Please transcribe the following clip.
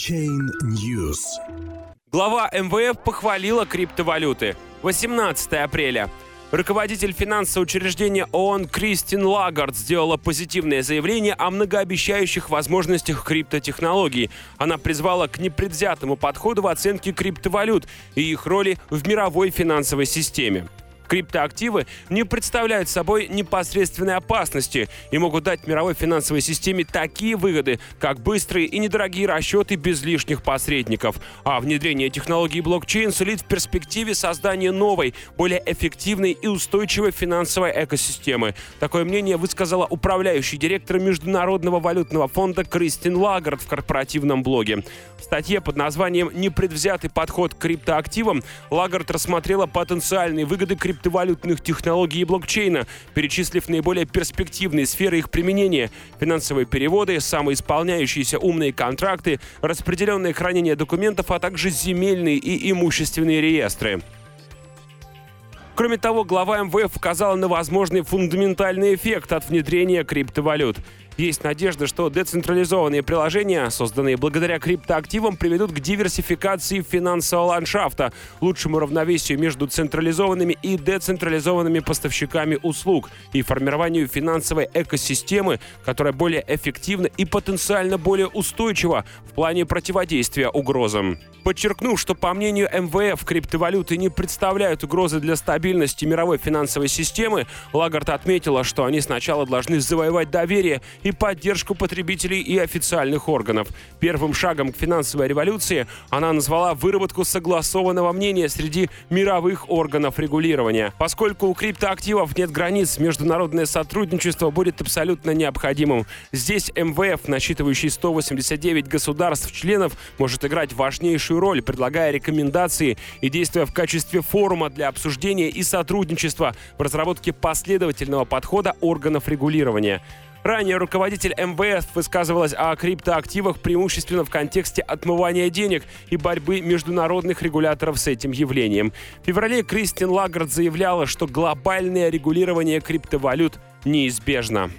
Chain News. Глава МВФ похвалила криптовалюты. 18 апреля. Руководитель финансового учреждения ООН Кристин Лагард сделала позитивное заявление о многообещающих возможностях криптотехнологий. Она призвала к непредвзятому подходу в оценке криптовалют и их роли в мировой финансовой системе. Криптоактивы не представляют собой непосредственной опасности и могут дать мировой финансовой системе такие выгоды, как быстрые и недорогие расчеты без лишних посредников. А внедрение технологий блокчейн сулит в перспективе создание новой, более эффективной и устойчивой финансовой экосистемы. Такое мнение высказала управляющий директор Международного валютного фонда Кристин Лагард в корпоративном блоге. В статье под названием «Непредвзятый подход к криптоактивам» Лагард рассмотрела потенциальные выгоды криптоактивов криптовалютных технологий и блокчейна, перечислив наиболее перспективные сферы их применения – финансовые переводы, самоисполняющиеся умные контракты, распределенное хранение документов, а также земельные и имущественные реестры. Кроме того, глава МВФ указала на возможный фундаментальный эффект от внедрения криптовалют – есть надежда, что децентрализованные приложения, созданные благодаря криптоактивам, приведут к диверсификации финансового ландшафта, лучшему равновесию между централизованными и децентрализованными поставщиками услуг и формированию финансовой экосистемы, которая более эффективна и потенциально более устойчива в плане противодействия угрозам. Подчеркнув, что по мнению МВФ криптовалюты не представляют угрозы для стабильности мировой финансовой системы, Лагард отметила, что они сначала должны завоевать доверие и поддержку потребителей и официальных органов. Первым шагом к финансовой революции она назвала выработку согласованного мнения среди мировых органов регулирования. Поскольку у криптоактивов нет границ, международное сотрудничество будет абсолютно необходимым. Здесь МВФ, насчитывающий 189 государств-членов, может играть важнейшую роль, предлагая рекомендации и действуя в качестве форума для обсуждения и сотрудничества в разработке последовательного подхода органов регулирования. Ранее руководитель МВС высказывалась о криптоактивах преимущественно в контексте отмывания денег и борьбы международных регуляторов с этим явлением. В феврале Кристин Лагард заявляла, что глобальное регулирование криптовалют неизбежно.